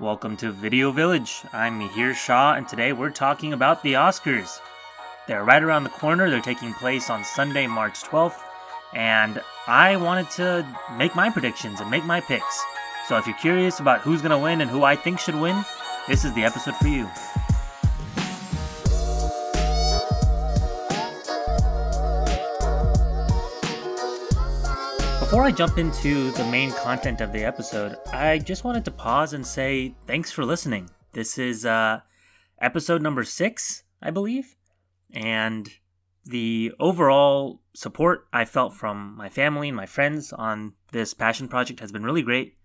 Welcome to Video Village. I'm Mihir Shah, and today we're talking about the Oscars. They're right around the corner, they're taking place on Sunday, March 12th, and I wanted to make my predictions and make my picks. So if you're curious about who's going to win and who I think should win, this is the episode for you. Before I jump into the main content of the episode, I just wanted to pause and say thanks for listening. This is uh, episode number six, I believe, and the overall support I felt from my family and my friends on this passion project has been really great.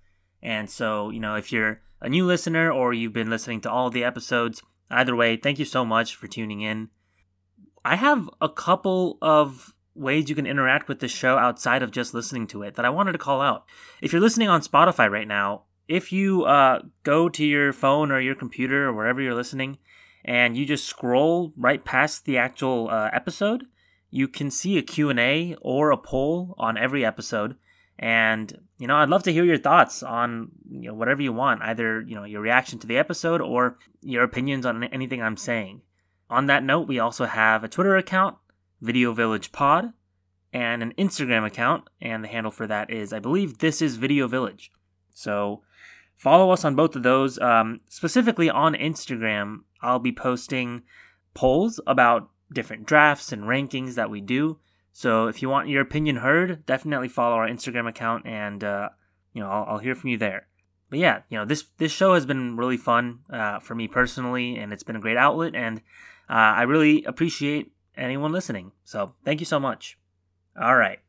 And so, you know, if you're a new listener or you've been listening to all the episodes, either way, thank you so much for tuning in. I have a couple of ways you can interact with the show outside of just listening to it that I wanted to call out. If you're listening on Spotify right now, if you uh, go to your phone or your computer or wherever you're listening and you just scroll right past the actual uh, episode, you can see a Q&A or a poll on every episode. And, you know, I'd love to hear your thoughts on you know, whatever you want, either, you know, your reaction to the episode or your opinions on anything I'm saying. On that note, we also have a Twitter account Video Village Pod, and an Instagram account, and the handle for that is, I believe, this is Video Village. So follow us on both of those. Um, specifically on Instagram, I'll be posting polls about different drafts and rankings that we do. So if you want your opinion heard, definitely follow our Instagram account, and uh, you know I'll, I'll, hear from you there. But yeah, you know this this show has been really fun uh, for me personally, and it's been a great outlet, and uh, I really appreciate anyone listening. So thank you so much. All right.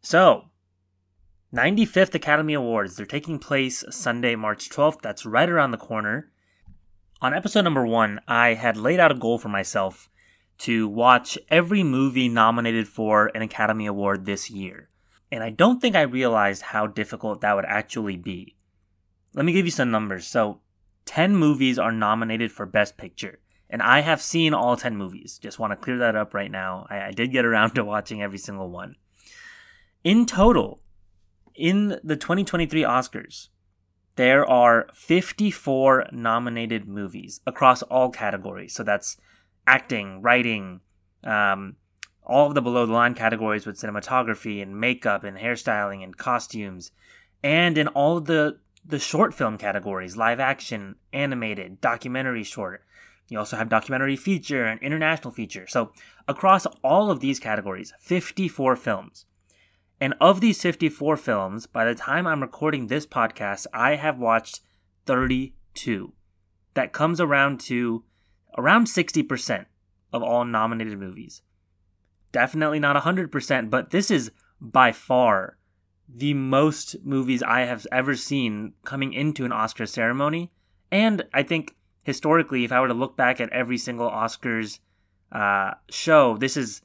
So, 95th Academy Awards. They're taking place Sunday, March 12th. That's right around the corner. On episode number one, I had laid out a goal for myself to watch every movie nominated for an Academy Award this year. And I don't think I realized how difficult that would actually be. Let me give you some numbers. So, 10 movies are nominated for Best Picture. And I have seen all 10 movies. Just want to clear that up right now. I, I did get around to watching every single one. In total, in the 2023 Oscars, there are 54 nominated movies across all categories. So that's acting, writing, um, all of the below the line categories with cinematography and makeup and hairstyling and costumes, and in all of the the short film categories, live action, animated, documentary short, you also have documentary feature and international feature. So, across all of these categories, 54 films. And of these 54 films, by the time I'm recording this podcast, I have watched 32. That comes around to around 60% of all nominated movies. Definitely not 100%, but this is by far the most movies I have ever seen coming into an Oscar ceremony. And I think historically, if I were to look back at every single Oscars uh, show, this is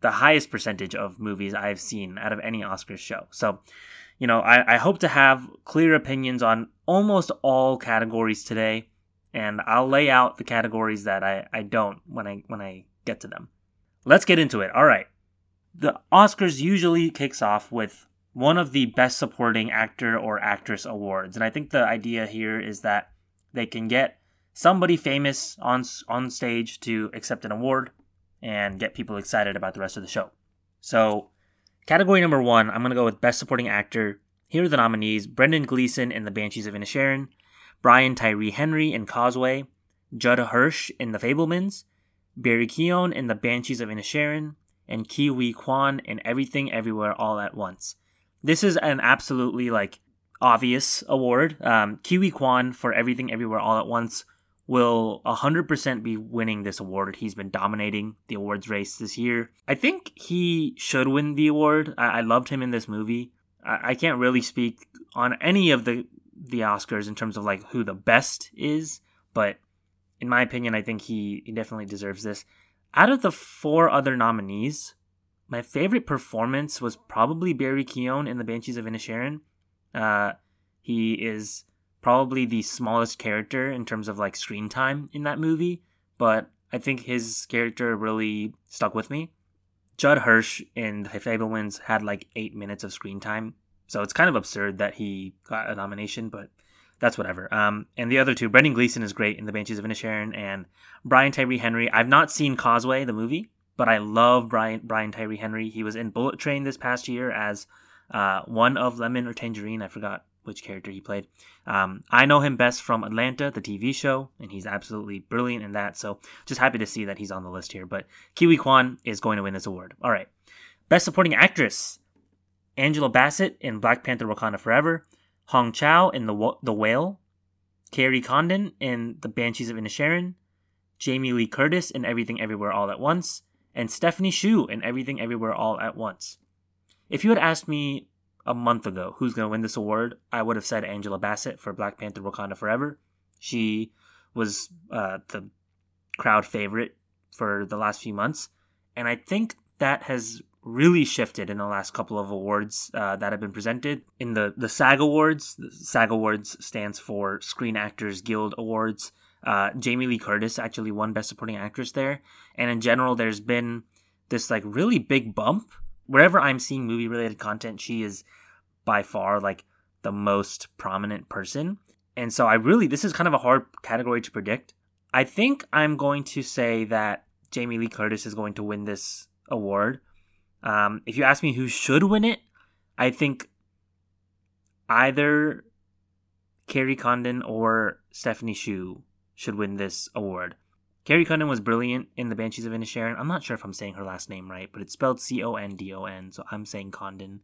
the highest percentage of movies I've seen out of any Oscars show. So, you know, I, I hope to have clear opinions on almost all categories today, and I'll lay out the categories that I, I don't when I when I get to them. Let's get into it. All right. The Oscars usually kicks off with one of the best supporting actor or actress awards. And I think the idea here is that they can get somebody famous on on stage to accept an award and get people excited about the rest of the show. So, category number one, I'm gonna go with Best Supporting Actor. Here are the nominees: Brendan Gleeson in The Banshees of Inisherin, Brian Tyree Henry in Causeway, Judd Hirsch in The Fabelmans, Barry Keoghan in The Banshees of Inisherin, and Ke Huy Quan in Everything Everywhere All at Once. This is an absolutely like obvious award. Um, Huy Quan for Everything Everywhere All at Once will 100% be winning this award. He's been dominating the awards race this year. I think he should win the award. I, I loved him in this movie. I-, I can't really speak on any of the the Oscars in terms of like who the best is, but in my opinion, I think he, he definitely deserves this. Out of the four other nominees, my favorite performance was probably Barry Keoghan in The Banshees of Inisherin. Uh, he is probably the smallest character in terms of like screen time in that movie, but I think his character really stuck with me. Judd Hirsch in The Fabelmans had like eight minutes of screen time, so it's kind of absurd that he got a nomination, but that's whatever. Um, and the other two, Brendan Gleeson is great in The Banshees of Inisherin, and Brian Tyree Henry. I've not seen Causeway, the movie, but I love Brian Brian Tyree Henry. He was in Bullet Train this past year as uh, one of Lemon or Tangerine. I forgot which character he played. Um, I know him best from Atlanta, the TV show, and he's absolutely brilliant in that. So just happy to see that he's on the list here. But Ke Huy Quan is going to win this award. All right, Best Supporting Actress: Angela Bassett in Black Panther: Wakanda Forever, Hong Chau in The The Whale, Kerry Condon in The Banshees of Inisherin, Jamie Lee Curtis in Everything Everywhere All at Once, and Stephanie Hsu in Everything Everywhere All at Once. If you had asked me a month ago who's going to win this award, I would have said Angela Bassett for Black Panther Wakanda Forever. She was uh, the crowd favorite for the last few months. And I think that has really shifted in the last couple of awards uh, that have been presented. In the, the SAG Awards, the SAG Awards stands for Screen Actors Guild Awards. Uh, Jamie Lee Curtis actually won Best Supporting Actress there. And in general, there's been this like really big bump wherever I'm seeing movie related content, she is by far like the most prominent person. And so I really, this is kind of a hard category to predict. I think I'm going to say that Jamie Lee Curtis is going to win this award. Um, if you ask me who should win it, I think either Kerry Condon or Stephanie Hsu should win this award. Kerry Condon was brilliant in The Banshees of Inisherin. I'm not sure if I'm saying her last name right, but it's spelled C O N D O N, so I'm saying Condon.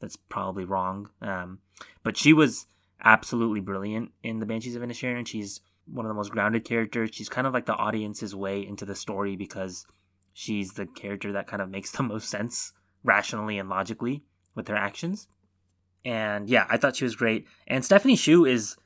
That's probably wrong. Um, but she was absolutely brilliant in The Banshees of Inisherin. She's one of the most grounded characters. She's kind of like the audience's way into the story because she's the character that kind of makes the most sense rationally and logically with her actions. And yeah, I thought she was great. And Stephanie Hsu is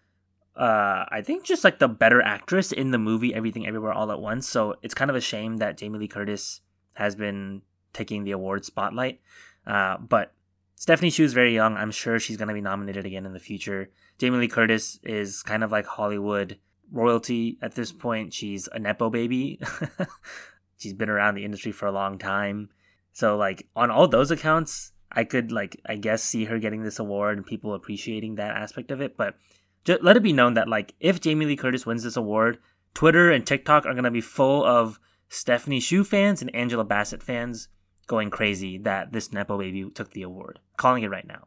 uh, I think just like the better actress in the movie Everything Everywhere All at Once. So it's kind of a shame that Jamie Lee Curtis has been taking the award spotlight. Uh, but Stephanie Hsu is very young. I'm sure she's going to be nominated again in the future. Jamie Lee Curtis is kind of like Hollywood royalty at this point. She's a Nepo baby. she's been around the industry for a long time. So, like, on all those accounts, I could, like, I guess see her getting this award and people appreciating that aspect of it. But just let it be known that like if Jamie Lee Curtis wins this award, Twitter and TikTok are gonna be full of Stephanie Hsu fans and Angela Bassett fans going crazy that this Nepo baby took the award. Calling it right now.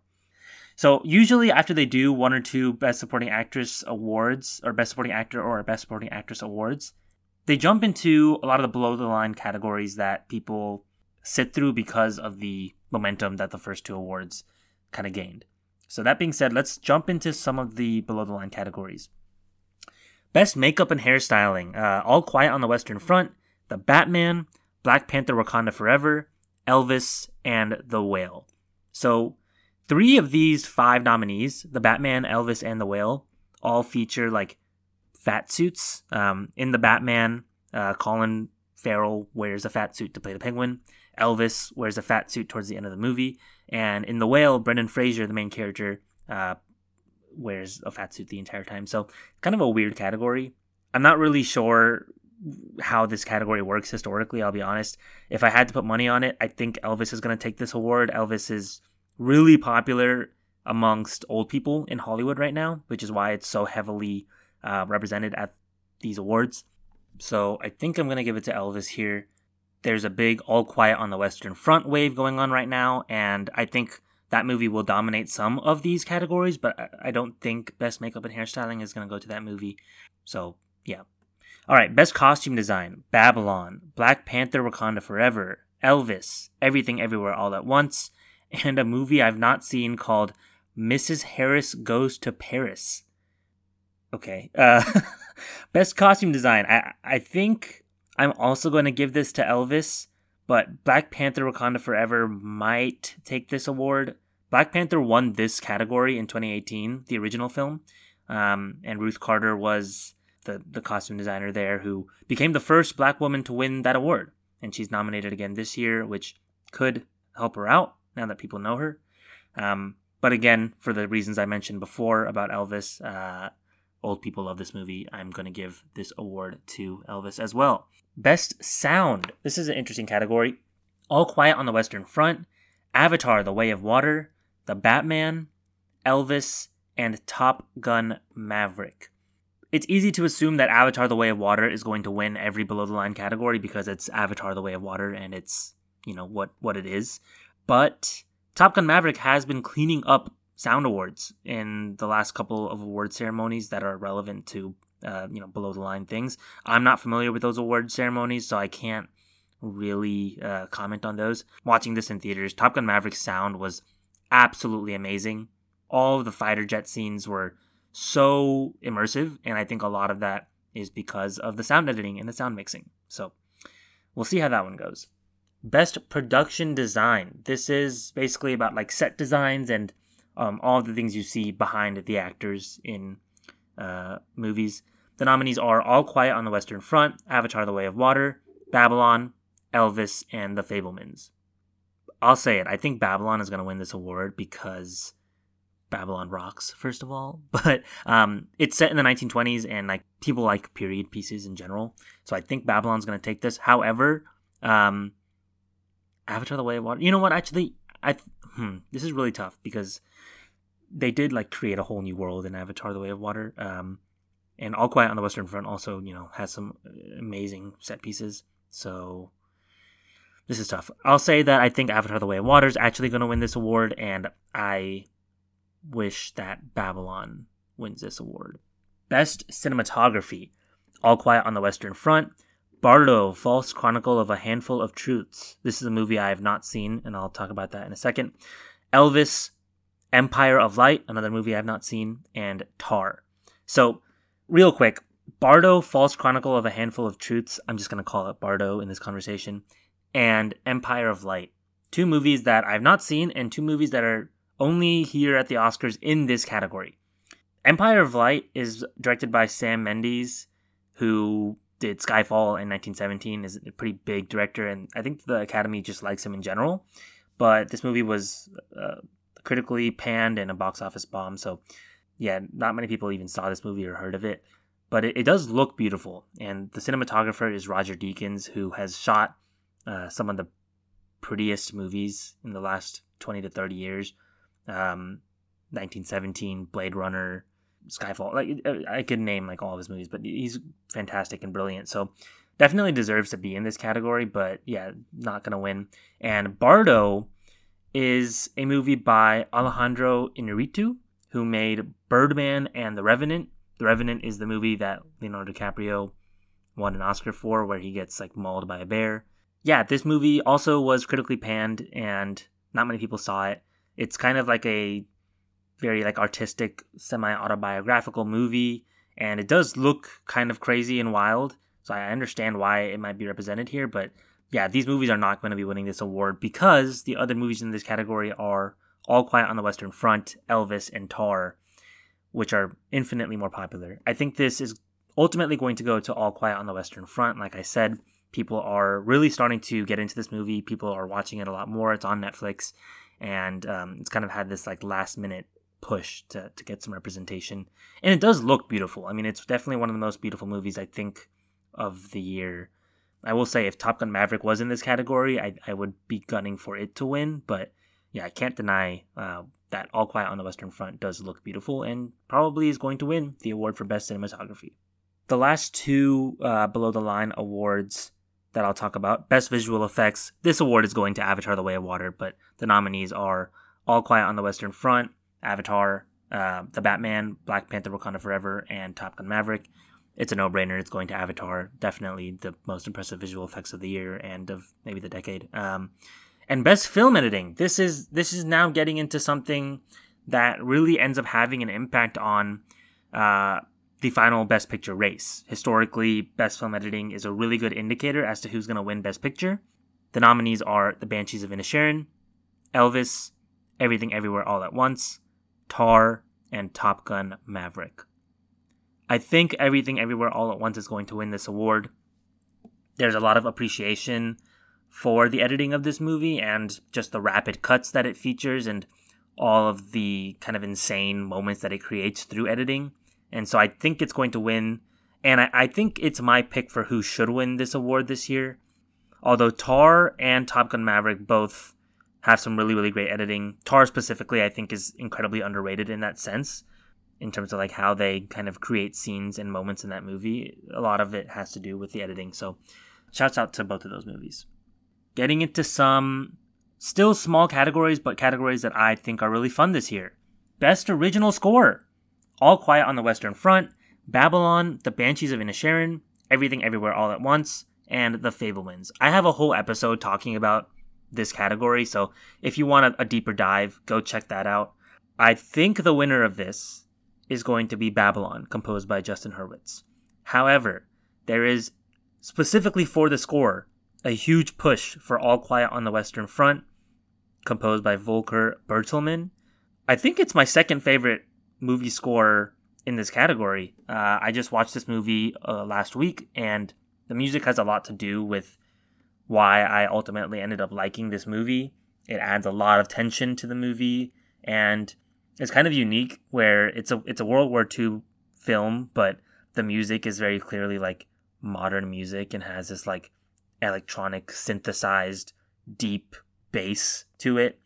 So usually after they do one or two Best Supporting Actress awards or Best Supporting Actor or Best Supporting Actress awards, they jump into a lot of the below the line categories that people sit through because of the momentum that the first two awards kind of gained. So that being said, let's jump into some of the below the line categories. Best makeup and hairstyling: uh, All Quiet on the Western Front, The Batman, Black Panther: Wakanda Forever, Elvis, and The Whale. So three of these five nominees, The Batman, Elvis, and The Whale, all feature like fat suits. Um, in The Batman, uh, Colin Farrell wears a fat suit to play the Penguin. Elvis wears a fat suit towards the end of the movie, and in The Whale, Brendan Fraser, the main character, uh, wears a fat suit the entire time. So kind of a weird category. I'm not really sure how this category works historically. I'll be honest. If I had to put money on it, I think Elvis is going to take this award. Elvis is really popular amongst old people in Hollywood right now, which is why it's so heavily uh, represented at these awards. So I think I'm going to give it to Elvis here there's a big All Quiet on the Western Front wave going on right now, and I think that movie will dominate some of these categories, but I don't think Best Makeup and Hairstyling is going to go to that movie. So, yeah. All right, Best Costume Design Babylon, Black Panther Wakanda Forever, Elvis, Everything Everywhere All at Once, and a movie I've not seen called Mrs. Harris Goes to Paris. Okay. Uh, best Costume Design. I, I think I'm also going to give this to Elvis, but Black Panther Wakanda Forever might take this award. Black Panther won this category in 2018, the original film, um, and Ruth Carter was the, the costume designer there who became the first black woman to win that award. And she's nominated again this year, which could help her out now that people know her. Um, but again, for the reasons I mentioned before about Elvis, uh, old people love this movie. I'm going to give this award to Elvis as well. Best Sound. This is an interesting category. All Quiet on the Western Front, Avatar The Way of Water, The Batman, Elvis, and Top Gun Maverick. It's easy to assume that Avatar The Way of Water is going to win every below the line category because it's Avatar The Way of Water and it's, you know, what what it is. But Top Gun Maverick has been cleaning up sound awards in the last couple of award ceremonies that are relevant to uh, you know below the line things. I'm not familiar with those award ceremonies, so I can't really uh, comment on those. Watching this in theaters, Top Gun Maverick sound was absolutely amazing. All of the fighter jet scenes were so immersive, and I think a lot of that is because of the sound editing and the sound mixing. So we'll see how that one goes. Best production design. This is basically about like set designs and um, all of the things you see behind the actors in uh, movies. The nominees are All Quiet on the Western Front, Avatar The Way of Water, Babylon, Elvis, and The Fabelmans. I'll say it. I think Babylon is going to win this award because Babylon rocks, first of all. But um, it's set in the 1920s, and like people like period pieces in general. So I think Babylon's going to take this. However, um, Avatar: The Way of Water. You know what? Actually, I hmm, this is really tough because they did like create a whole new world in Avatar: The Way of Water. Um, and All Quiet on the Western Front also, you know, has some amazing set pieces. So this is tough. I'll say that I think Avatar: The Way of Water is actually going to win this award, and I wish that Babylon wins this award. Best cinematography: All Quiet on the Western Front, Bardo: False Chronicle of a Handful of Truths. This is a movie I have not seen, and I'll talk about that in a second. Elvis: Empire of Light, another movie I've not seen, and Tar. So, real quick, Bardo, False Chronicle of a Handful of Truths, I'm just going to call it Bardo in this conversation, and Empire of Light. Two movies that I've not seen, and two movies that are only here at the Oscars in this category. Empire of Light is directed by Sam Mendes, who did Skyfall in 1917, is a pretty big director, and I think the Academy just likes him in general. But this movie was uh, critically panned and a box office bomb. So, yeah, not many people even saw this movie or heard of it. But it, it does look beautiful. And the cinematographer is Roger Deakins, who has shot uh, some of the prettiest movies in the last 20 to 30 years. Um, 1917, Blade Runner, Skyfall. Like uh, I could name like all of his movies, but he's fantastic and brilliant. So definitely deserves to be in this category. But yeah, not gonna win. And Bardo is a movie by Alejandro Inarritu, who made Birdman and The Revenant. The Revenant is the movie that Leonardo DiCaprio won an Oscar for, where he gets like mauled by a bear. Yeah, this movie also was critically panned, and not many people saw it. It's kind of like a very like artistic, semi autobiographical movie, and it does look kind of crazy and wild. So I understand why it might be represented here, but yeah, these movies are not going to be winning this award because the other movies in this category are All Quiet on the Western Front, Elvis, and Tar, which are infinitely more popular. I think this is ultimately going to go to All Quiet on the Western Front. Like I said, people are really starting to get into this movie. People are watching it a lot more. It's on Netflix, and um, it's kind of had this like last minute push to to get some representation. And it does look beautiful. I mean, it's definitely one of the most beautiful movies I think of the year. I will say if Top Gun Maverick was in this category, I, I would be gunning for it to win. But yeah, I can't deny uh, that All Quiet on the Western Front does look beautiful and probably is going to win the award for Best Cinematography. The last two uh, below the line awards that I'll talk about Best Visual Effects. This award is going to Avatar The Way of Water, but the nominees are All Quiet on the Western Front, Avatar, uh, The Batman, Black Panther Wakanda Forever, and Top Gun Maverick it's a no-brainer. It's going to Avatar. Definitely the most impressive visual effects of the year and of maybe the decade. Um, and best film editing. This is this is now getting into something that really ends up having an impact on uh, the final best picture race. Historically, best film editing is a really good indicator as to who's going to win best picture. The nominees are The Banshees of Inisherin, Elvis, Everything Everywhere All at Once, Tar, and Top Gun Maverick. I think Everything Everywhere All at Once is going to win this award. There's a lot of appreciation for the editing of this movie and just the rapid cuts that it features and all of the kind of insane moments that it creates through editing. And so I think it's going to win. And I, I think it's my pick for who should win this award this year. Although Tar and Top Gun Maverick both have some really, really great editing. Tar specifically, I think, is incredibly underrated in that sense in terms of like how they kind of create scenes and moments in that movie. A lot of it has to do with the editing. So, shouts out to both of those movies. Getting into some still small categories, but categories that I think are really fun this year. Best original score All Quiet on the Western Front, Babylon, The Banshees of Inisherin, Everything Everywhere All at Once, and The Fabelmans. I have a whole episode talking about this category, so if you want a, a deeper dive, go check that out. I think the winner of this is going to be Babylon, composed by Justin Hurwitz. However, there is specifically for the score a huge push for All Quiet on the Western Front, composed by Volker Bertelmann. I think it's my second favorite movie score in this category. Uh, I just watched this movie uh, last week, and the music has a lot to do with why I ultimately ended up liking this movie. It adds a lot of tension to the movie, and it's kind of unique where it's a it's a World War II film, but the music is very clearly like modern music and has this like electronic synthesized deep bass to it.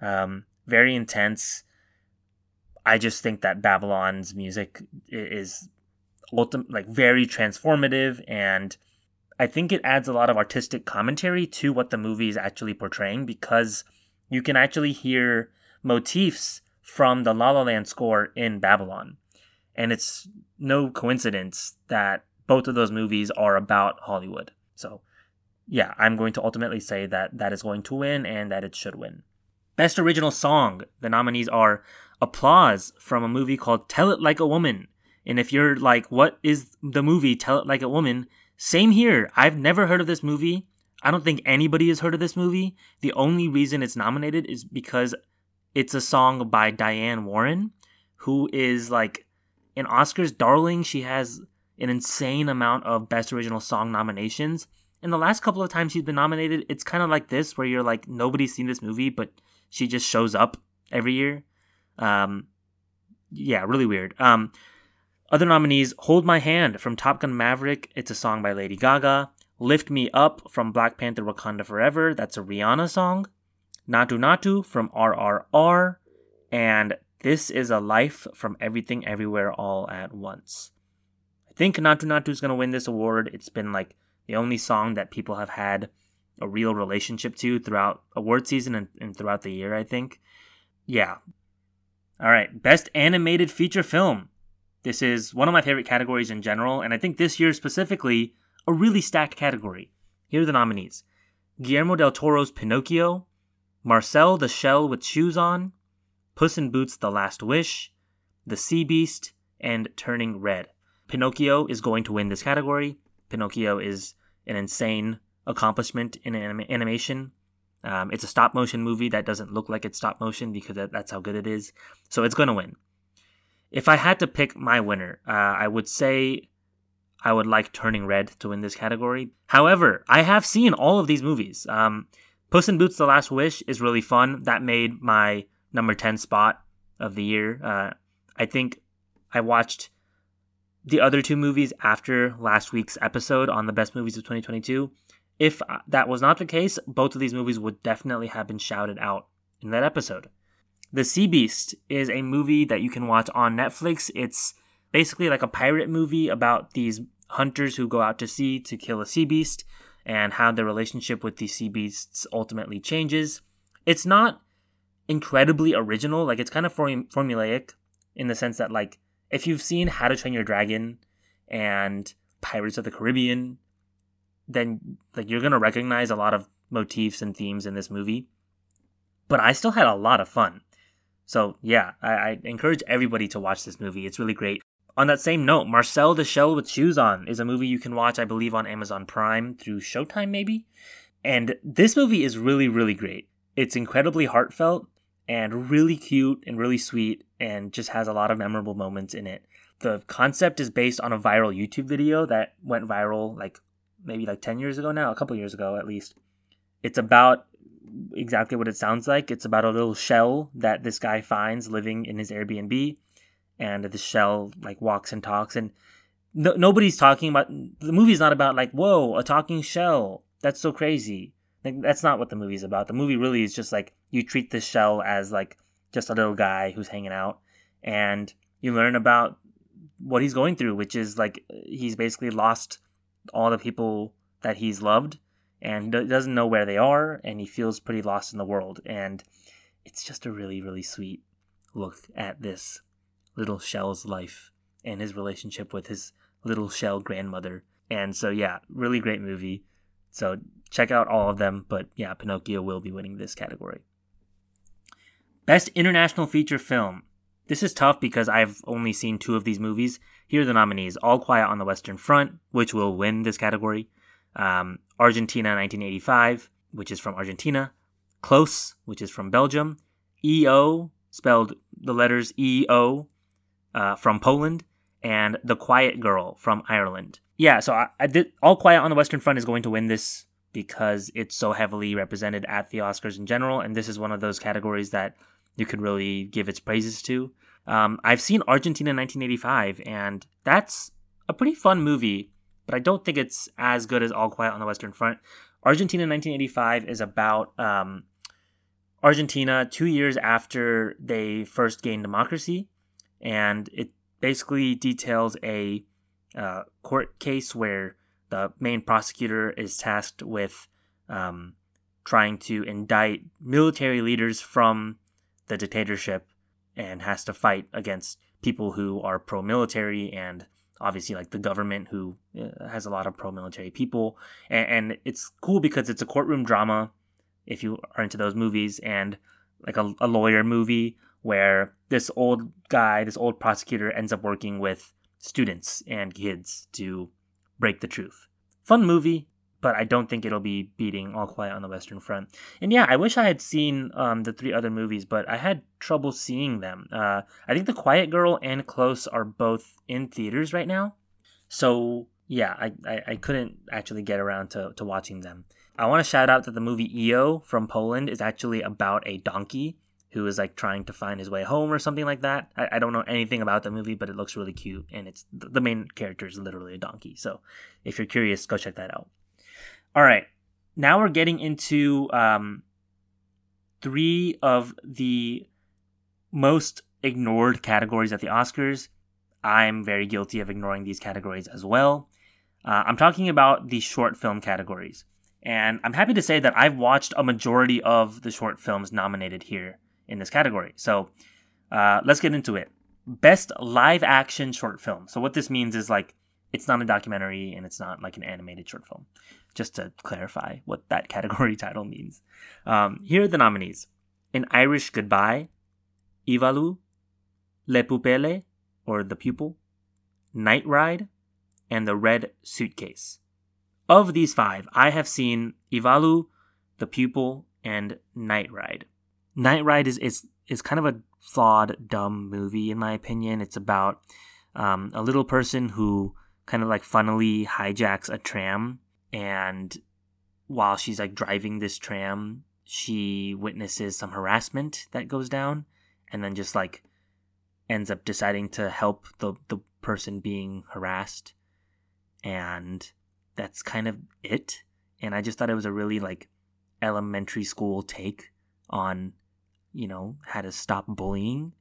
Um, very intense. I just think that Babylon's music is like very transformative and I think it adds a lot of artistic commentary to what the movie is actually portraying because you can actually hear motifs from the La La Land score in Babylon. And it's no coincidence that both of those movies are about Hollywood. So, yeah, I'm going to ultimately say that that is going to win and that it should win. Best Original Song. The nominees are Applause from a movie called Tell It Like a Woman. And if you're like, what is the movie Tell It Like a Woman? Same here. I've never heard of this movie. I don't think anybody has heard of this movie. The only reason it's nominated is because it's a song by Diane Warren, who is like an Oscars darling. She has an insane amount of Best Original Song nominations. And the last couple of times she's been nominated, it's kind of like this, where you're like, nobody's seen this movie, but she just shows up every year. Um, yeah, really weird. Um, other nominees Hold My Hand from Top Gun Maverick. It's a song by Lady Gaga. Lift Me Up from Black Panther Wakanda Forever. That's a Rihanna song. Naatu Naatu from RRR, and This is a Life from Everything Everywhere All at Once. I think Naatu Naatu is going to win this award. It's been like the only song that people have had a real relationship to throughout award season and, and throughout the year, I think. Yeah. All right, Best Animated Feature Film. This is one of my favorite categories in general, and I think this year specifically, a really stacked category. Here are the nominees Guillermo del Toro's Pinocchio, Marcel the Shell with Shoes On, Puss in Boots The Last Wish, The Sea Beast, and Turning Red. Pinocchio is going to win this category. Pinocchio is an insane accomplishment in anim- animation. Um, it's a stop motion movie that doesn't look like it's stop motion because that, that's how good it is. So it's going to win. If I had to pick my winner, uh, I would say I would like Turning Red to win this category. However, I have seen all of these movies. Um, Puss in Boots: The Last Wish is really fun. That made my number ten spot of the year. Uh, I think I watched the other two movies after last week's episode on the best movies of 2022. If uh, that was not the case, both of these movies would definitely have been shouted out in that episode. The Sea Beast is a movie that you can watch on Netflix. It's basically like a pirate movie about these hunters who go out to sea to kill a sea beast and how the relationship with these sea beasts ultimately changes. It's not incredibly original, like it's kind of form- formulaic in the sense that like if you've seen How to Train Your Dragon and Pirates of the Caribbean, then like you're gonna recognize a lot of motifs and themes in this movie. But I still had a lot of fun. So yeah, I, I encourage everybody to watch this movie. It's really great. On that same note, Marcel the Shell with Shoes On is a movie you can watch, I believe, on Amazon Prime through Showtime, maybe. And this movie is really, really great. It's incredibly heartfelt and really cute and really sweet and just has a lot of memorable moments in it. The concept is based on a viral YouTube video that went viral like maybe like 10 years ago now, a couple years ago at least. It's about exactly what it sounds like. It's about a little shell that this guy finds living in his Airbnb and the shell like walks and talks and no, nobody's talking about the movie's not about like whoa a talking shell. That's so crazy. Like, that's not what the movie's about. The movie really is just like you treat this shell as like just a little guy who's hanging out and you learn about what he's going through, which is like he's basically lost all the people that he's loved and doesn't know where they are and he feels pretty lost in the world and it's just a really really sweet look at this little shell's life and his relationship with his little shell grandmother. And so yeah really great movie. So check out all of them. But yeah pinocchio will be winning this category. Best international feature film. This is tough because I've only seen two of these movies. Here are the nominees. All Quiet on the Western Front, which will win this category, um, Argentina 1985, which is from Argentina, Close, which is from Belgium, EO, spelled the letters EO, uh, from Poland, and The Quiet Girl from Ireland. Yeah, so I, I did All Quiet on the Western Front is going to win this because it's so heavily represented at the Oscars in general, and this is one of those categories that you could really give its praises to. Um, I've seen Argentina 1985, and that's a pretty fun movie, but I don't think it's as good as All Quiet on the Western Front. Argentina 1985 is about um, Argentina two years after they first gained democracy, and it basically details a uh, court case where the main prosecutor is tasked with um, trying to indict military leaders from the dictatorship and has to fight against people who are pro military and obviously like the government who uh, has a lot of pro military people. And, and, it's cool because it's a courtroom drama if you are into those movies and like a, a lawyer movie where this old guy, this old prosecutor ends up working with students and kids to break the truth. Fun movie, but I don't think it'll be beating All Quiet on the Western Front. And yeah, I wish I had seen um, the three other movies, but I had trouble seeing them. Uh, I think The Quiet Girl and Close are both in theaters right now. So yeah, I, I, I couldn't actually get around to, to watching them. I want to shout out that the movie EO from Poland is actually about a donkey who is like trying to find his way home or something like that. I, I don't know anything about the movie, but it looks really cute, and it's the main character is literally a donkey. So if you're curious, go check that out. All right. Now we're getting into um, three of the most ignored categories at the Oscars. I'm very guilty of ignoring these categories as well. Uh, I'm talking about the short film categories. And I'm happy to say that I've watched a majority of the short films nominated here in this category. So uh, let's get into it. Best live action short film. So, what this means is like it's not a documentary and it's not like an animated short film just to clarify what that category title means. Um, here are the nominees An Irish Goodbye, Ivalu, Le Pupille, or The Pupil, Night Ride, and The Red Suitcase. Of these five, I have seen Ivalu, The Pupil, and Night Ride. Night Ride is, is, is kind of a flawed, dumb movie, in my opinion. It's about um, a little person who kind of like funnily hijacks a tram and while she's like driving this tram, she witnesses some harassment that goes down and then just like ends up deciding to help the the person being harassed and that's kind of it and i just thought it was a really like elementary school take on you know how to stop bullying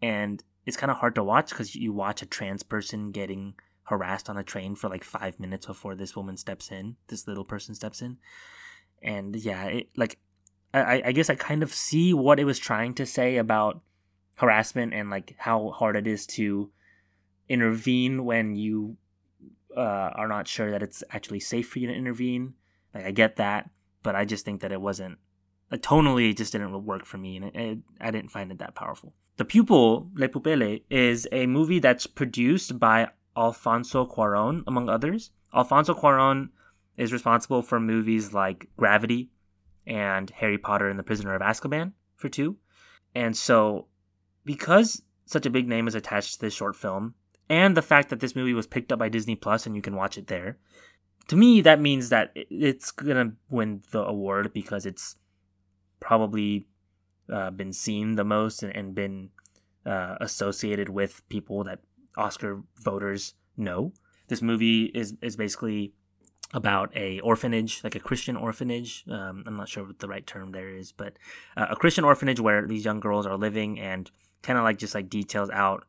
and it's kind of hard to watch because you watch a trans person getting harassed on a train for like five minutes before this woman steps in, this little person steps in. And yeah, it, like, I, I guess I kind of see what it was trying to say about harassment and like how hard it is to intervene when you uh, are not sure that it's actually safe for you to intervene. Like, I get that, but I just think that it wasn't, Uh, tonally, it just didn't work for me, and it, it, I didn't find it that powerful. The Pupil, Le Pupille, is a movie that's produced by Alfonso Cuaron, among others. Alfonso Cuaron is responsible for movies like Gravity and Harry Potter and the Prisoner of Azkaban for two. And so, because such a big name is attached to this short film, and the fact that this movie was picked up by Disney Plus and you can watch it there, to me, that means that it's gonna win the award because it's probably uh, been seen the most and, and been uh, associated with people that Oscar voters know. This movie is is basically about a orphanage, like a Christian orphanage. Um, I'm not sure what the right term there is, but uh, a Christian orphanage where these young girls are living, and kind of like just like details out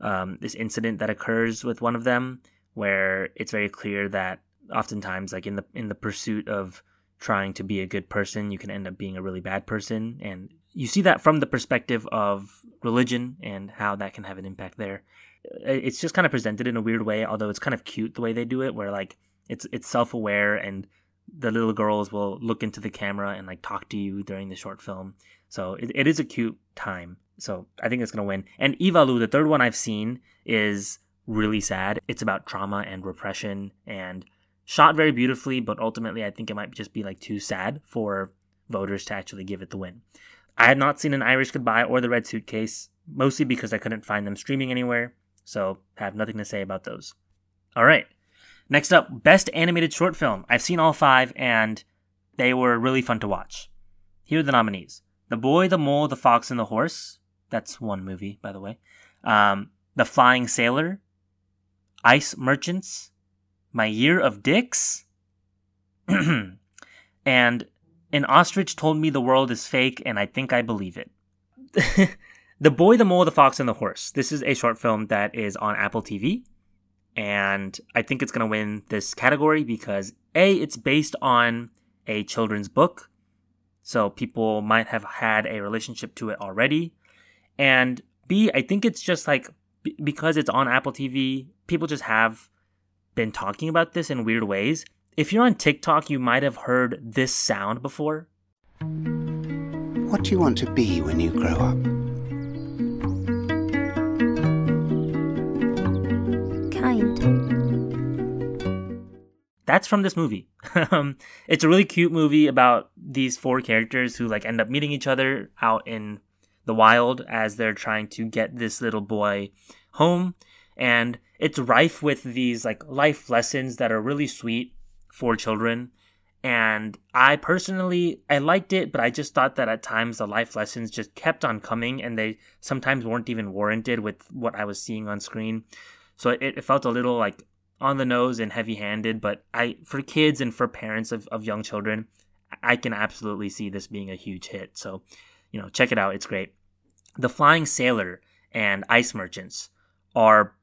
um, this incident that occurs with one of them, where it's very clear that oftentimes, like in the in the pursuit of trying to be a good person, you can end up being a really bad person, and you see that from the perspective of religion and how that can have an impact there. It's just kind of presented in a weird way, although it's kind of cute the way they do it, where like it's it's self aware and the little girls will look into the camera and like talk to you during the short film. So it, it is a cute time. So I think it's gonna win. And Ivalu, the third one I've seen, is really sad. It's about trauma and repression and shot very beautifully, but ultimately I think it might just be like too sad for voters to actually give it the win. I had not seen an Irish Goodbye or the Red Suitcase, mostly because I couldn't find them streaming anywhere, so have nothing to say about those. All right. Next up, Best Animated Short Film. I've seen all five, and they were really fun to watch. Here are the nominees The Boy, the Mole, the Fox, and the Horse. That's one movie, by the way. Um, the Flying Sailor, Ice Merchants, My Year of Dicks, and An Ostrich Told Me the World is Fake, and I Think I Believe It. the Boy, the Mole, the Fox, and the Horse. This is a short film that is on Apple TV and I think it's going to win this category because A, it's based on a children's book, so people might have had a relationship to it already. And B, I think it's just like because it's on Apple TV, people just have been talking about this in weird ways. If you're on TikTok, you might have heard this sound before. What do you want to be when you grow up? Kind. That's from this movie. Um, it's a really cute movie about these four characters who like end up meeting each other out in the wild as they're trying to get this little boy home and it's rife with these like life lessons that are really sweet for children and i personally i liked it but i just thought that at times the life lessons just kept on coming and they sometimes weren't even warranted with what i was seeing on screen so it, it felt a little like on the nose and heavy handed, but I for kids and for parents of, of young children, I can absolutely see this being a huge hit. So, you know, check it out. It's great. The Flying Sailor and Ice Merchants are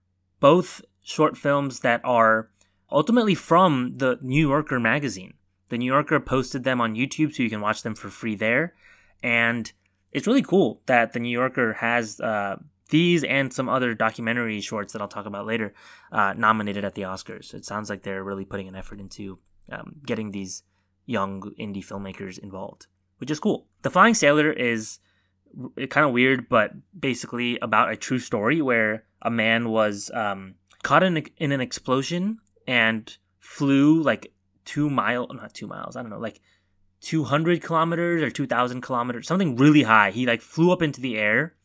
both short films that are ultimately from the New Yorker magazine. The New Yorker posted them on YouTube so you can watch them for free there. And it's really cool that the New Yorker has uh, these and some other documentary shorts that I'll talk about later uh, nominated at the Oscars. It sounds like they're really putting an effort into um, getting these young indie filmmakers involved, which is cool. The Flying Sailor is kind of weird, but basically about a true story where a man was um, caught in, a, in an explosion and flew like two mile, not two miles, I don't know, like 200 kilometers or 2,000 kilometers, something really high. He like flew up into the air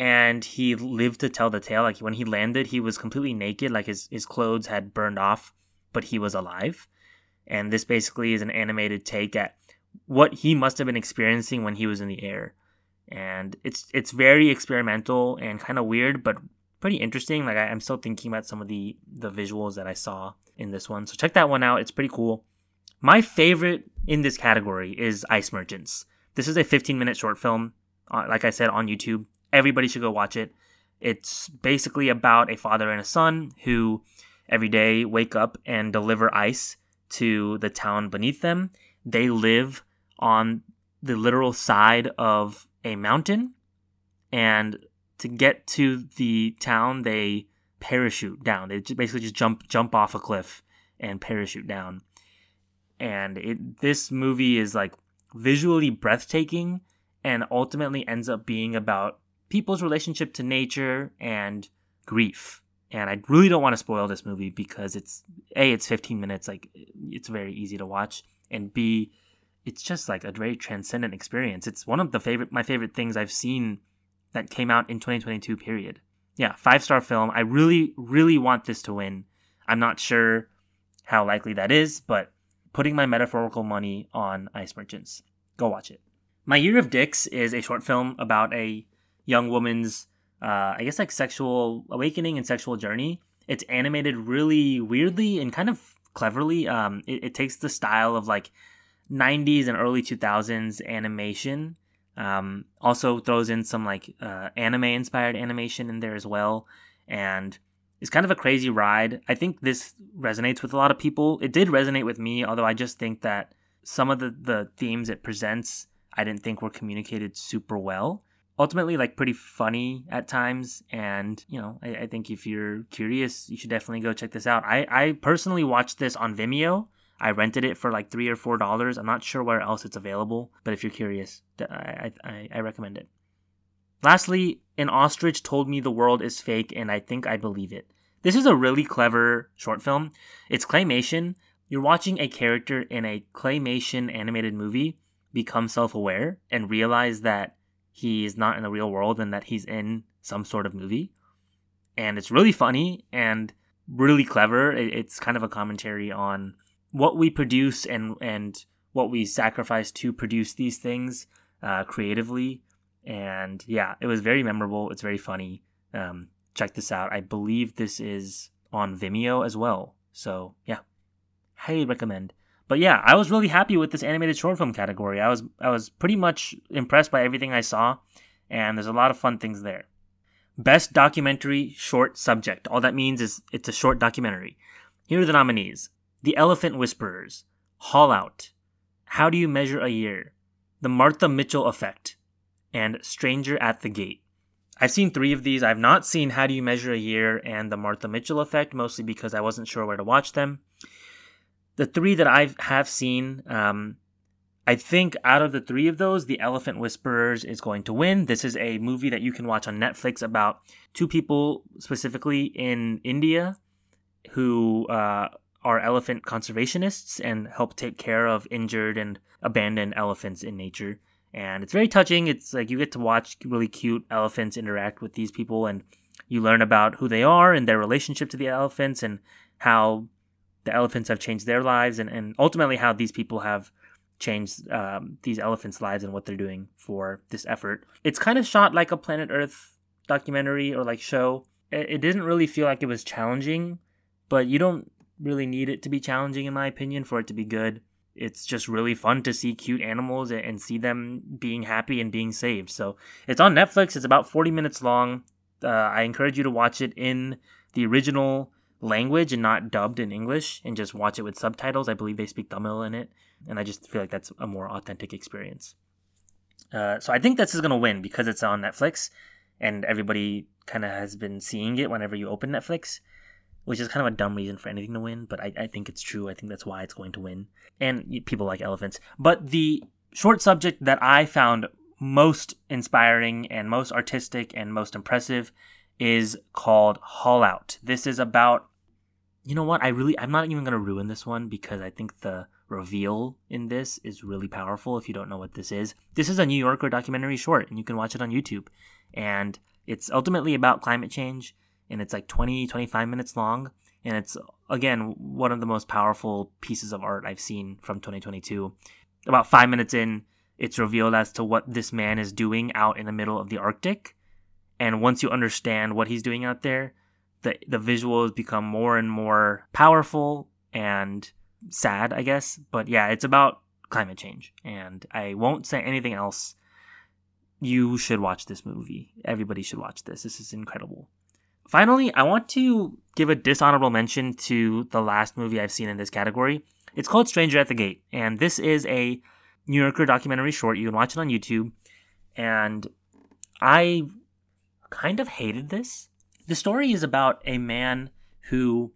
and he lived to tell the tale. Like when he landed, he was completely naked, like his, his clothes had burned off, but he was alive. And this basically is an animated take at what he must have been experiencing when he was in the air. And it's it's very experimental and kind of weird, but pretty interesting. Like I, I'm still thinking about some of the the visuals that I saw in this one. So check that one out. It's pretty cool. My favorite in this category is Ice Merchants. This is a 15 minute short film, uh, like I said on YouTube. Everybody should go watch it. It's basically about a father and a son who every day wake up and deliver ice to the town beneath them. They live on the literal side of a mountain, and to get to the town, they parachute down. They basically just jump jump off a cliff and parachute down. And it this movie is like visually breathtaking and ultimately ends up being about people's relationship to nature and grief. And I really don't want to spoil this movie because it's A, it's 15 minutes, like it's very easy to watch, and B, it's just like a very transcendent experience. It's one of the favorite my favorite things I've seen that came out in 2022 period. Yeah, five star film. I really really want this to win. I'm not sure how likely that is, but putting my metaphorical money on Ice Merchants. Go watch it. My Year of Dicks is a short film about a young woman's uh, I guess like sexual awakening and sexual journey. It's animated really weirdly and kind of cleverly. Um, it, it takes the style of like 90s and early 2000s animation. Um, also throws in some like uh, anime inspired animation in there as well. and it's kind of a crazy ride. I think this resonates with a lot of people. It did resonate with me, although I just think that some of the, the themes it presents I didn't think were communicated super well. Ultimately, like pretty funny at times, and you know, I, I think if you're curious, you should definitely go check this out. I, I personally watched this on Vimeo. I rented it for like three or four dollars. I'm not sure where else it's available, but if you're curious, I, I, I recommend it. Lastly, an ostrich told me the world is fake, and I think I believe it. This is a really clever short film. It's claymation. You're watching a character in a claymation animated movie become self aware and realize that he is not in the real world and that he's in some sort of movie. And it's really funny and really clever. It's kind of a commentary on what we produce and, and what we sacrifice to produce these things uh, creatively and yeah, it was very memorable. It's very funny. Um, check this out. I believe this is on Vimeo as well. So yeah, highly recommend. But yeah, I was really happy with this animated short film category. I was I was pretty much impressed by everything I saw, and there's a lot of fun things there. Best documentary short subject. All that means is it's a short documentary. Here are the nominees: The Elephant Whisperers, Haul Out, How Do You Measure a Year, The Martha Mitchell Effect, and Stranger at the Gate. I've seen three of these. I've not seen How Do You Measure a Year and The Martha Mitchell Effect, mostly because I wasn't sure where to watch them. The three that I have seen, um, I think out of the three of those, The Elephant Whisperers is going to win. This is a movie that you can watch on Netflix about two people specifically in India who uh, are elephant conservationists and help take care of injured and abandoned elephants in nature and it's very touching. It's like you get to watch really cute elephants interact with these people, and you learn about who they are and their relationship to the elephants, and how the elephants have changed their lives, and, and ultimately how these people have changed um, these elephants' lives and what they're doing for this effort. It's kind of shot like a Planet Earth documentary or like show. It, it didn't really feel like it was challenging, but you don't really need it to be challenging, in my opinion, for it to be good it's just really fun to see cute animals and see them being happy and being saved. So it's on Netflix. It's about 40 minutes long. Uh, I encourage you to watch it in the original language and not dubbed in English and just watch it with subtitles. I believe they speak Tamil in it. And I just feel like that's a more authentic experience. Uh, so I think this is going to win because it's on Netflix and everybody kind of has been seeing it whenever you open Netflix which is kind of a dumb reason for anything to win, but I, I think it's true. I think that's why it's going to win. And people like elephants. But the short subject that I found most inspiring and most artistic and most impressive is called Haul Out. This is about, you know what? I really, I'm not even going to ruin this one because I think the reveal in this is really powerful if you don't know what this is. This is a New Yorker documentary short, and you can watch it on YouTube. And it's ultimately about climate change and it's like 20 25 minutes long and it's again one of the most powerful pieces of art I've seen from 2022. About 5 minutes in, it's revealed as to what this man is doing out in the middle of the Arctic. And once you understand what he's doing out there, the the visuals become more and more powerful and sad, I guess. But yeah, it's about climate change and I won't say anything else. You should watch this movie. Everybody should watch this. This is incredible. Finally, I want to give a dishonorable mention to the last movie I've seen in this category. It's called Stranger at the Gate, and this is a New Yorker documentary short. You can watch it on YouTube. And I kind of hated this. The story is about a man who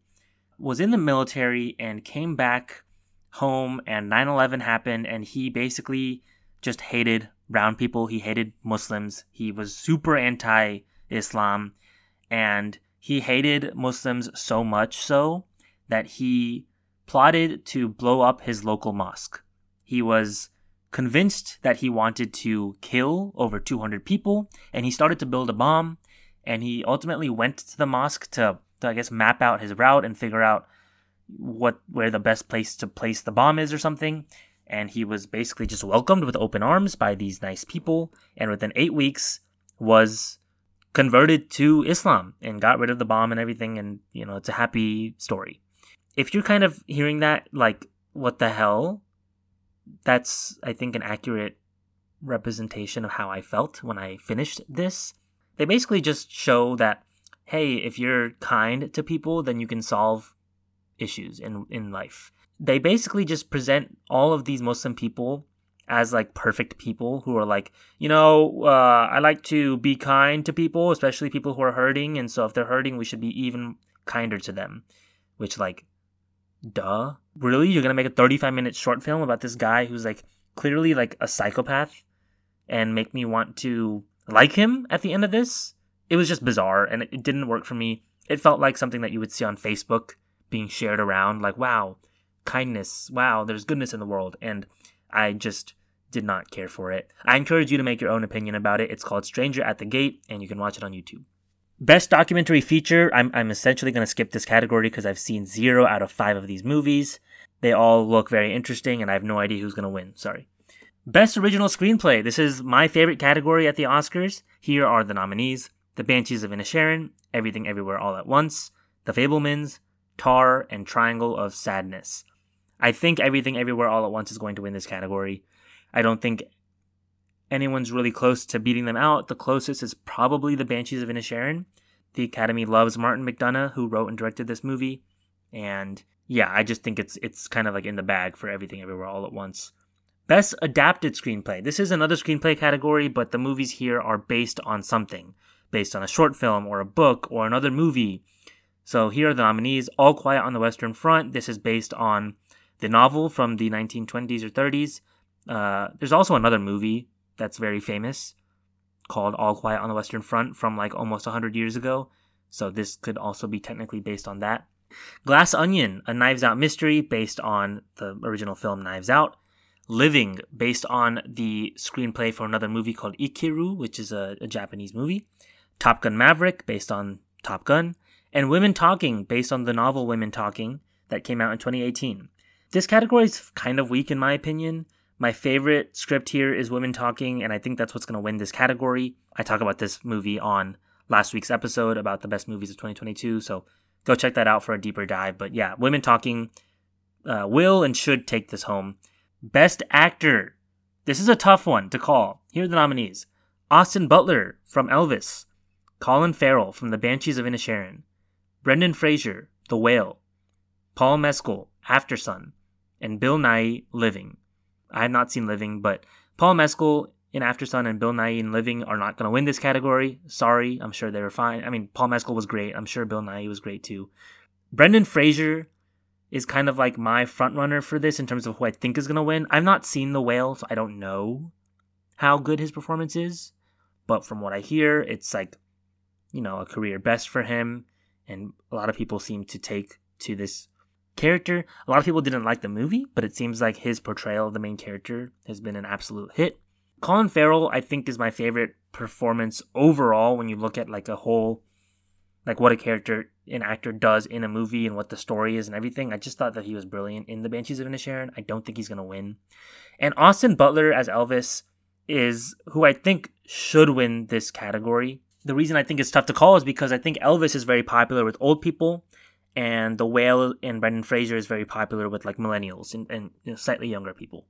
was in the military and came back home, and 9 11 happened, and he basically just hated brown people. He hated Muslims. He was super anti Islam and he hated Muslims so much so that he plotted to blow up his local mosque. He was convinced that he wanted to kill over 200 people, and he started to build a bomb. And he ultimately went to the mosque to, to I guess, map out his route and figure out what where the best place to place the bomb is or something. And he was basically just welcomed with open arms by these nice people. And within eight weeks, was converted to Islam and got rid of the bomb and everything. And, you know, it's a happy story. If you're kind of hearing that, like, what the hell? That's, I think, an accurate representation of how I felt when I finished this. They basically just show that hey, if you're kind to people, then you can solve issues in in life. They basically just present all of these Muslim people as like perfect people who are like, you know, uh, I like to be kind to people, especially people who are hurting, and so if they're hurting, we should be even kinder to them. Which like, duh, really? You're gonna make a 35 minute short film about this guy who's like clearly like a psychopath, and make me want to like him at the end of this? It was just bizarre, and it didn't work for me. It felt like something that you would see on Facebook being shared around, like, wow, kindness, wow, there's goodness in the world, and I just did not care for it. I encourage you to make your own opinion about it. It's called Stranger at the Gate, and you can watch it on YouTube. Best documentary feature, I'm, I'm essentially going to skip this category because I've seen zero out of five of these movies. They all look very interesting, and I have no idea who's going to win. Sorry. Best original screenplay. This is my favorite category at the Oscars. Here are the nominees The Banshees of Inisherin, Everything Everywhere All at Once, The Fabelmans, Tar, and Triangle of Sadness. I think Everything Everywhere All at Once is going to win this category. I don't think anyone's really close to beating them out. The closest is probably the Banshees of Inisherin. The Academy loves Martin McDonagh, who wrote and directed this movie, and yeah, I just think it's it's kind of like in the bag for everything everywhere all at once. Best adapted screenplay. This is another screenplay category, but the movies here are based on something, based on a short film or a book or another movie. So here are the nominees: All Quiet on the Western Front. This is based on the novel from the 1920s or 30s. Uh, there's also another movie that's very famous called All Quiet on the Western Front from like almost 100 years ago. So this could also be technically based on that. Glass Onion, a Knives Out mystery based on the original film Knives Out. Living, based on the screenplay for another movie called Ikiru, which is a, a Japanese movie. Top Gun Maverick, based on Top Gun. And Women Talking, based on the novel Women Talking that came out in 2018. This category is kind of weak in my opinion. My favorite script here is Women Talking, and I think that's what's going to win this category. I talk about this movie on last week's episode about the best movies of 2022, so go check that out for a deeper dive. But yeah, Women Talking uh, will and should take this home. Best Actor. This is a tough one to call. Here are the nominees Austin Butler from Elvis, Colin Farrell from The Banshees of Inisherin, Brendan Fraser, The Whale, Paul Mescal, Aftersun, and Bill Nighy, Living. I have not seen Living, but Paul Mescal in Aftersun and Bill Nighy in Living are not going to win this category. Sorry, I'm sure they were fine. I mean, Paul Mescal was great. I'm sure Bill Nighy was great too. Brendan Fraser is kind of like my front runner for this in terms of who I think is going to win. I've not seen The Whale, so I don't know how good his performance is. But from what I hear, it's like, you know, a career best for him. And a lot of people seem to take to this character. A lot of people didn't like the movie, but it seems like his portrayal of the main character has been an absolute hit. Colin Farrell, I think, is my favorite performance overall when you look at like a whole, like what a character, an actor does in a movie and what the story is and everything. I just thought that he was brilliant in The Banshees of Inisherin. I don't think he's gonna win. And Austin Butler as Elvis is who I think should win this category. The reason I think it's tough to call is because I think Elvis is very popular with old people and The Whale and Brendan Fraser is very popular with like millennials and, and you know, slightly younger people.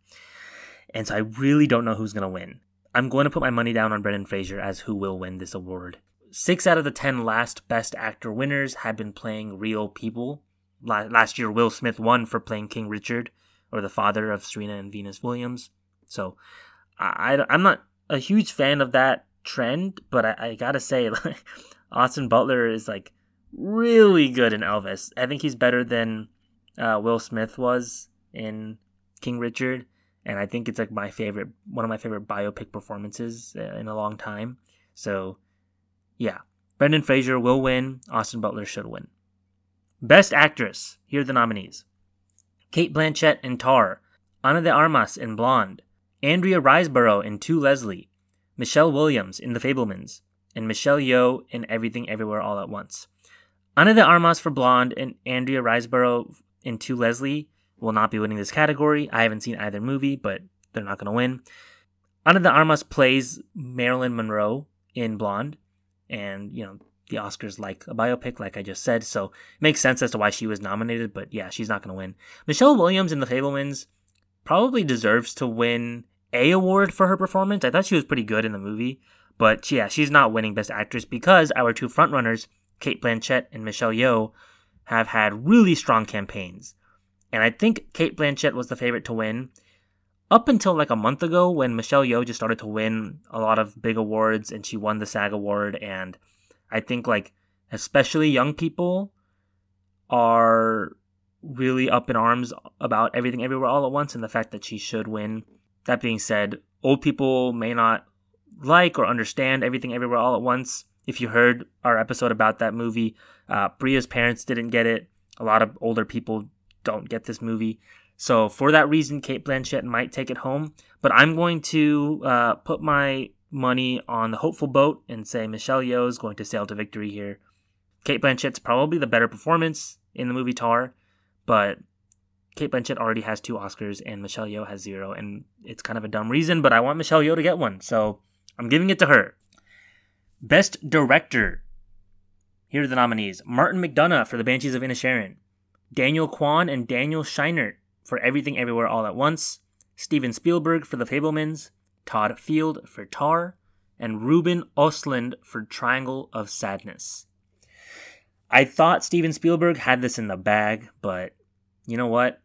And so I really don't know who's going to win. I'm going to put my money down on Brendan Fraser as who will win this award. Six out of the ten last Best Actor winners have been playing real people. Last year, Will Smith won for playing King Richard, or the father of Serena and Venus Williams. So I, am not a huge fan of that trend, but I, I gotta say, like, Austin Butler is like really good in Elvis. I think he's better than uh, Will Smith was in King Richard, and I think it's like my favorite, one of my favorite biopic performances uh, in a long time. So, yeah, Brendan Fraser will win. Austin Butler should win. Best Actress. Here are the nominees: Cate Blanchett in Tar, Ana de Armas in Blonde, Andrea Riseborough in To Leslie, Michelle Williams in The Fabelmans, and Michelle Yeoh in Everything Everywhere All at Once. Ana de Armas for Blonde and Andrea Riseborough in To Leslie will not be winning this category. I haven't seen either movie, but they're not going to win. Ana de Armas plays Marilyn Monroe in Blonde, and you know the Oscars like a biopic, like I just said, so it makes sense as to why she was nominated. But yeah, she's not going to win. Michelle Williams in The Fabelmans probably deserves to win a award for her performance. I thought she was pretty good in the movie, but yeah, she's not winning Best Actress because our two frontrunners Cate Blanchett and Michelle Yeoh have had really strong campaigns. And I think Cate Blanchett was the favorite to win up until like a month ago when Michelle Yeoh just started to win a lot of big awards and she won the SAG award and I think like especially young people are really up in arms about everything everywhere all at once and the fact that she should win. That being said, old people may not like or understand everything everywhere all at once. If you heard our episode about that movie, uh, Bria's parents didn't get it. A lot of older people don't get this movie. So for that reason, Cate Blanchett might take it home. But I'm going to uh, put my money on the hopeful boat and say Michelle Yeoh is going to sail to victory here. Cate Blanchett's probably the better performance in the movie Tar, but Cate Blanchett already has two Oscars and Michelle Yeoh has zero, and it's kind of a dumb reason, but I want Michelle Yeoh to get one, so I'm giving it to her. Best Director. Here are the nominees Martin McDonagh for The Banshees of Inisherin, Daniel Kwan and Daniel Scheinert for Everything Everywhere All at Once, Steven Spielberg for The Fabelmans, Todd Field for Tar, and Ruben Östlund for Triangle of Sadness. I thought Steven Spielberg had this in the bag, but you know what?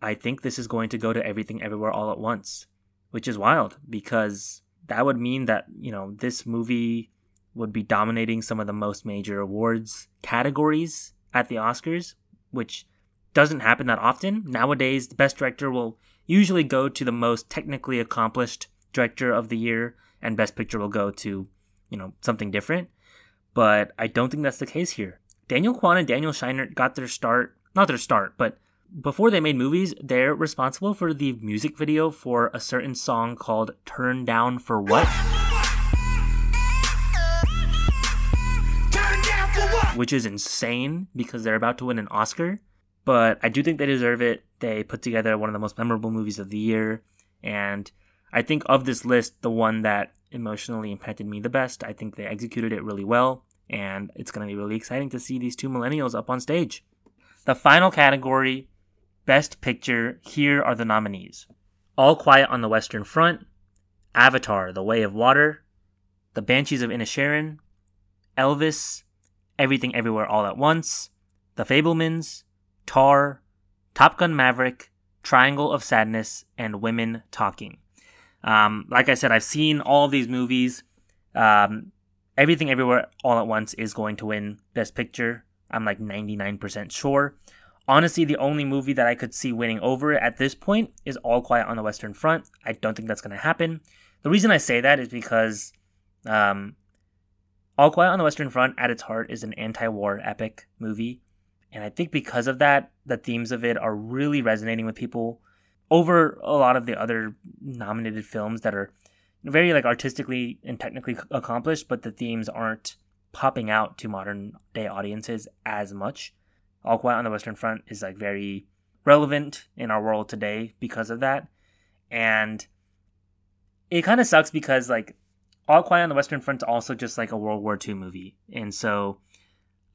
I think this is going to go to Everything Everywhere All at Once, which is wild because that would mean that, you know, this movie would be dominating some of the most major awards categories at the Oscars, which doesn't happen that often. Nowadays, the best director will usually go to the most technically accomplished director of the year, and best picture will go to, you know, something different. But I don't think that's the case here. Daniel Kwan and Daniel Scheinert got their start, not their start, but before they made movies, they're responsible for the music video for a certain song called Turn Down for What? Which is insane because they're about to win an Oscar. But I do think they deserve it. They put together one of the most memorable movies of the year. And I think of this list, the one that emotionally impacted me the best, I think they executed it really well. And it's going to be really exciting to see these two millennials up on stage. The final category, Best Picture, here are the nominees All Quiet on the Western Front, Avatar, The Way of Water, The Banshees of Inisherin, Elvis, Everything Everywhere All at Once, The Fabelmans, Tar, Top Gun Maverick, Triangle of Sadness, and Women Talking. Um, like I said, I've seen all these movies. Um, Everything Everywhere All at Once is going to win Best Picture. I'm like 99% sure. Honestly, the only movie that I could see winning over at this point is All Quiet on the Western Front. I don't think that's going to happen. The reason I say that is because um, All Quiet on the Western Front, at its heart, is an anti war epic movie. And I think because of that, the themes of it are really resonating with people over a lot of the other nominated films that are very like artistically and technically accomplished, but the themes aren't popping out to modern day audiences as much. All Quiet on the Western Front is like very relevant in our world today because of that. And it kind of sucks because like All Quiet on the Western Front is also just like a World War II movie. And so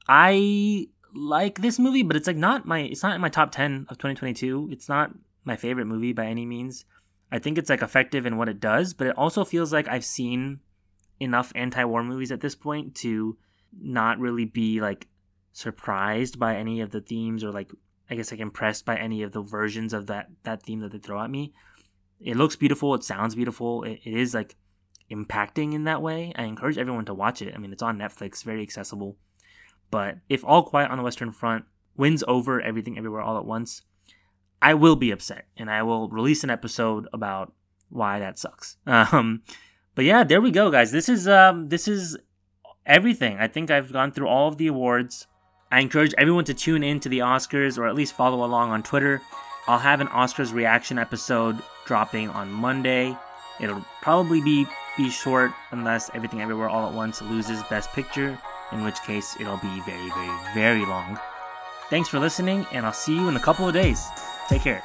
I like this movie, but it's like not my it's not in my top 10 of 2022. It's not my favorite movie by any means. I think it's like effective in what it does, but it also feels like I've seen enough anti-war movies at this point to not really be like surprised by any of the themes or like I guess like impressed by any of the versions of that that theme that they throw at me. It looks beautiful, it sounds beautiful, it, it is like impacting in that way. I encourage everyone to watch it. I mean, it's on Netflix, very accessible. But if All Quiet on the Western Front wins over Everything Everywhere All at Once, I will be upset and I will release an episode about why that sucks. Um, but yeah, there we go, guys. This is um, this is everything. I think I've gone through all of the awards. I encourage everyone to tune in to the Oscars or at least follow along on Twitter. I'll have an Oscars reaction episode dropping on Monday. It'll probably be be short unless Everything Everywhere All at Once loses Best Picture in which case it'll be very, very, very long. Thanks for listening, and I'll see you in a couple of days. Take care.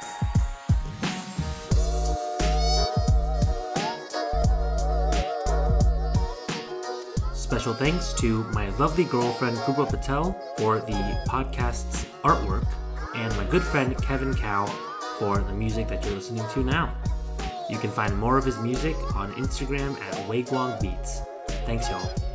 Special thanks to my lovely girlfriend Poopa Patel for the podcast's artwork, and my good friend Kevin Cow for the music that you're listening to now. You can find more of his music on Instagram at Wagwong Beats. Thanks, y'all.